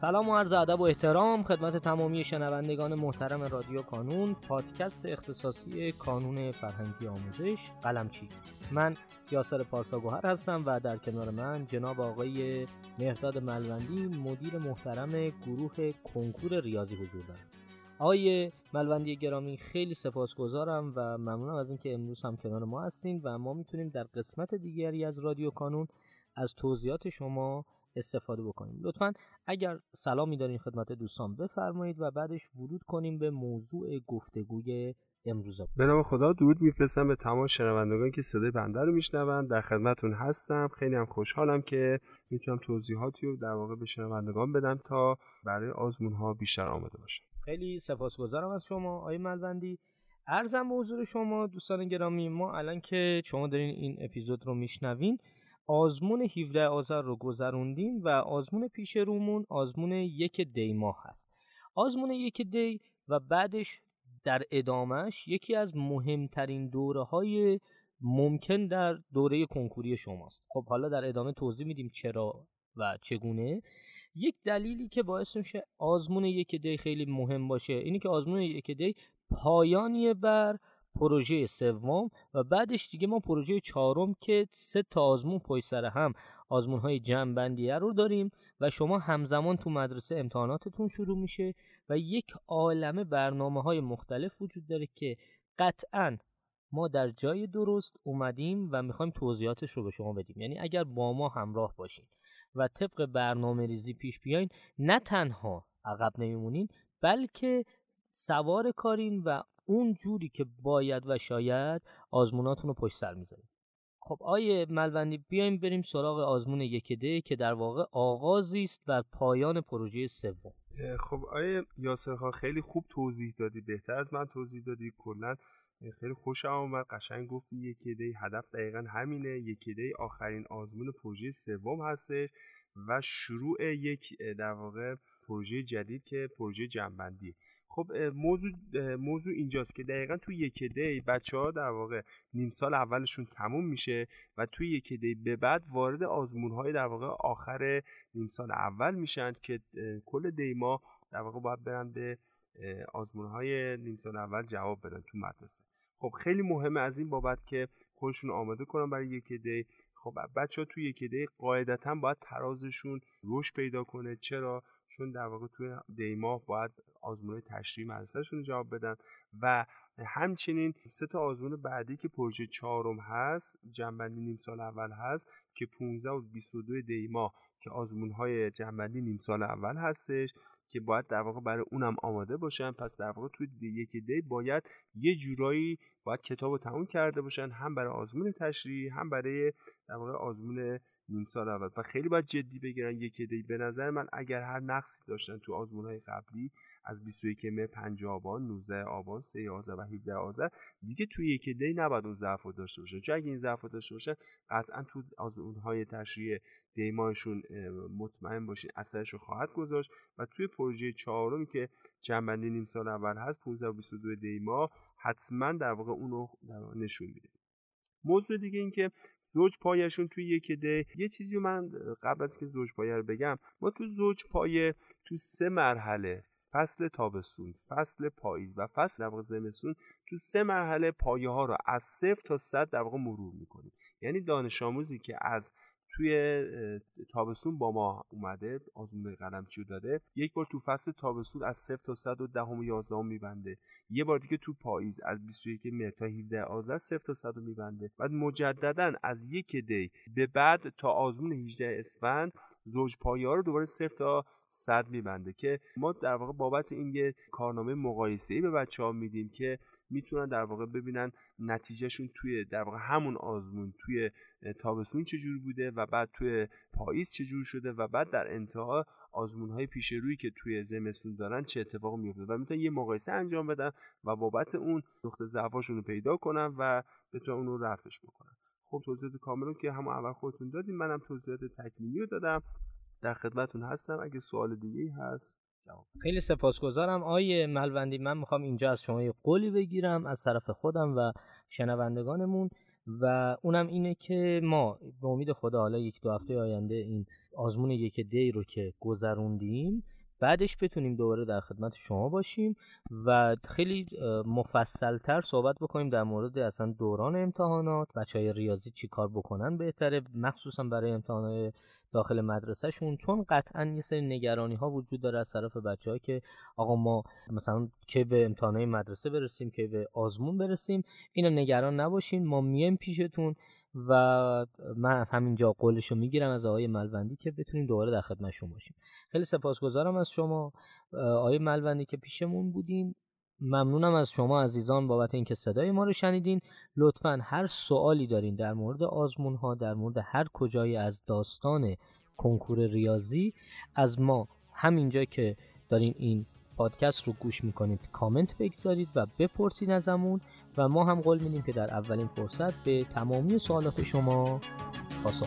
سلام و عرض ادب و احترام خدمت تمامی شنوندگان محترم رادیو کانون پادکست اختصاصی کانون فرهنگی آموزش قلمچی. من یاسر پارساگوهر هستم و در کنار من جناب آقای مهداد ملوندی مدیر محترم گروه کنکور ریاضی حضور دارم آقای ملوندی گرامی خیلی سپاسگزارم و ممنونم از اینکه امروز هم کنار ما هستین و ما می‌تونیم در قسمت دیگری از رادیو کانون از توضیحات شما استفاده بکنیم. لطفا اگر سلامی دارین خدمت دوستان بفرمایید و بعدش ورود کنیم به موضوع گفتگوی امروز به نام خدا درود میفرستم به تمام شنوندگان که صدای بنده رو میشنون در خدمتون هستم. خیلی هم خوشحالم که می‌تونم توضیحاتی رو در واقع به شنوندگان بدم تا برای آزمون ها بیشتر آماده باشم. خیلی سپاسگزارم از شما آقای ملوندی. ارزم به حضور شما دوستان گرامی ما الان که شما دارین این اپیزود رو میشنوین آزمون 17 آذر رو گذروندیم و آزمون پیش رومون آزمون یک دی ماه هست. آزمون یک دی و بعدش در ادامهش یکی از مهمترین دوره های ممکن در دوره کنکوری شماست. خب حالا در ادامه توضیح میدیم چرا و چگونه. یک دلیلی که باعث میشه آزمون یک دی خیلی مهم باشه اینی که آزمون یک دی پایانیه بر پروژه سوم و بعدش دیگه ما پروژه چهارم که سه تا آزمون پشت سر هم آزمون های جمع رو داریم و شما همزمان تو مدرسه امتحاناتتون شروع میشه و یک عالمه برنامه های مختلف وجود داره که قطعا ما در جای درست اومدیم و می‌خوایم توضیحاتش رو به شما بدیم. یعنی اگر با ما همراه باشین و طبق برنامه ریزی پیش بیاین نه تنها عقب نمیمونین بلکه سوار کارین و اون جوری که باید و شاید آزموناتون رو پشت سر می‌ذاریم خب آیه ملوندی بیایم بریم سراغ آزمون یک ده که در واقع آغازی است و پایان پروژه سوم. خب آیه یاسر خان خیلی خوب توضیح دادی بهتر از من توضیح دادی. کلا خیلی خوشم آمد. قشنگ گفتی یک دی هدف دقیقا همینه. یک دی آخرین آزمون پروژه سوم هستش. و شروع یک در واقع پروژه جدید که پروژه جنبندی خب موضوع موضوع اینجاست که دقیقا توی یک دی بچه ها در واقع نیم سال اولشون تموم میشه و توی یک دی به بعد وارد آزمون های در واقع آخر نیم سال اول میشن که کل دی ما در واقع باید برن به آزمون های نیم سال اول جواب بدن تو مدرسه. خب خیلی مهمه از این بابت که خودشون آماده کنن برای یک دی خب بچه ها توی یک دی قاعدتا باید ترازشون رشد پیدا کنه. چرا؟ چون در واقع توی دیماه باید آزمون تشریح مدرسهشون جواب بدن و همچنین سه تا آزمون بعدی که پروژه چهارم هست جنبندی نیم سال اول هست که 15 و 22 دیما که آزمون های جنبندی نیم سال اول هستش که باید در واقع برای اونم آماده باشن. پس در واقع توی یکی دی باید یه جورایی باید کتاب رو تموم کرده باشن هم برای آزمون تشریح هم برای در واقع آزمون نیم سال اول. و خیلی باید جدی بگیرن یک دی. به نظر من اگر هر نقصی داشتن تو آزمون های قبلی از 21 مه 5 آبان 19 آبان 3 آذر و 17 آذر دیگه توی یک دی نباید اون ضعف رو داشته باشن. چون اگه این ضعف رو داشته باشن قطعا تو آزمون های تشریح دیمایشون مطمئن باشین اثرش رو خواهد گذاشت. و توی پروژه چهارمی که جنبندی نیم سال اول هست 15 و 22 دیما حتما در واقع اون رو نشون میده. موضوع دیگه این که زوج پایشون توی یک ده یه چیزی من قبل از که زوج پایه رو بگم ما تو زوج پایه تو سه مرحله فصل تابستون فصل پاییز و فصل در واقع زمستون تو سه مرحله پایه ها رو از صفر تا صد در واقع مرور می‌کنیم. یعنی دانش آموزی که از توی تابستون با ما اومده آزمون قلمچی داده. یک بار تو فصل تابستون از صفر تا صد و دهم و یازدهم میبنده. یه بار دیگه تو پاییز از 21 مهر تا 17 آذر صفر تا صد میبنده. بعد مجددا از یک دی به بعد تا آزمون 18 اسفند زوج پایه رو دوباره صفر تا صد میبنده که ما در واقع بابت این یه کارنامه مقایسه به بچه ها میدیم که می‌تونن در واقع ببینن نتیجهشون توی در واقع همون آزمون توی تابستون چجور بوده و بعد توی پاییز چجور شده و بعد در انتها آزمون های پیش روی که توی زمستون دارن چه اتفاق میفته و می‌تونن یه مقایسه انجام بدن و بابت اون نقطه ضعفاشون رو پیدا کنن و بتونن اون رو رفعش بکنن. خب توضیحات کامل که همون اول خودتون دادیم منم توضیحات تکمیلی رو دادم. در خدمتون هستم. اگه سوال دیگه هست؟ خیلی سپاسگزارم. آیه ملوندی من می‌خوام اینجا از شما یه قولی بگیرم از طرف خودم و شنوندگانمون و اونم اینه که ما به امید خدا حالا یک دو هفته آینده این آزمون یک دی رو که گذروندیم بعدش بتونیم دوباره در خدمت شما باشیم و خیلی مفصلتر صحبت بکنیم در مورد اصلا دوران امتحانات بچه های ریاضی چی کار بکنن بهتره مخصوصا برای امتحانات داخل مدرسهشون چون قطعا یه سری نگرانی ها وجود داره از طرف بچه که آقا ما مثلا که به امتحانات مدرسه برسیم که به آزمون برسیم اینو نگران نباشین ما میم پیشتون و من از همینجا قولشو می‌گیرم از آقای ملوندی که بتونیم دوباره در خدمتشون باشیم. خیلی سپاسگزارم از شما آقای ملوندی که پیشمون بودین. ممنونم از شما عزیزان بابت اینکه صدای ما رو شنیدین. لطفا هر سوالی دارین در مورد آزمون ها در مورد هر کجایی از داستان کنکور ریاضی از ما همینجا که دارین این پادکست رو گوش می‌کنید کامنت بگذارید و بپرسید ازمون. و ما هم قول میدیم که در اولین فرصت به تمامی سوالات شما پاسخ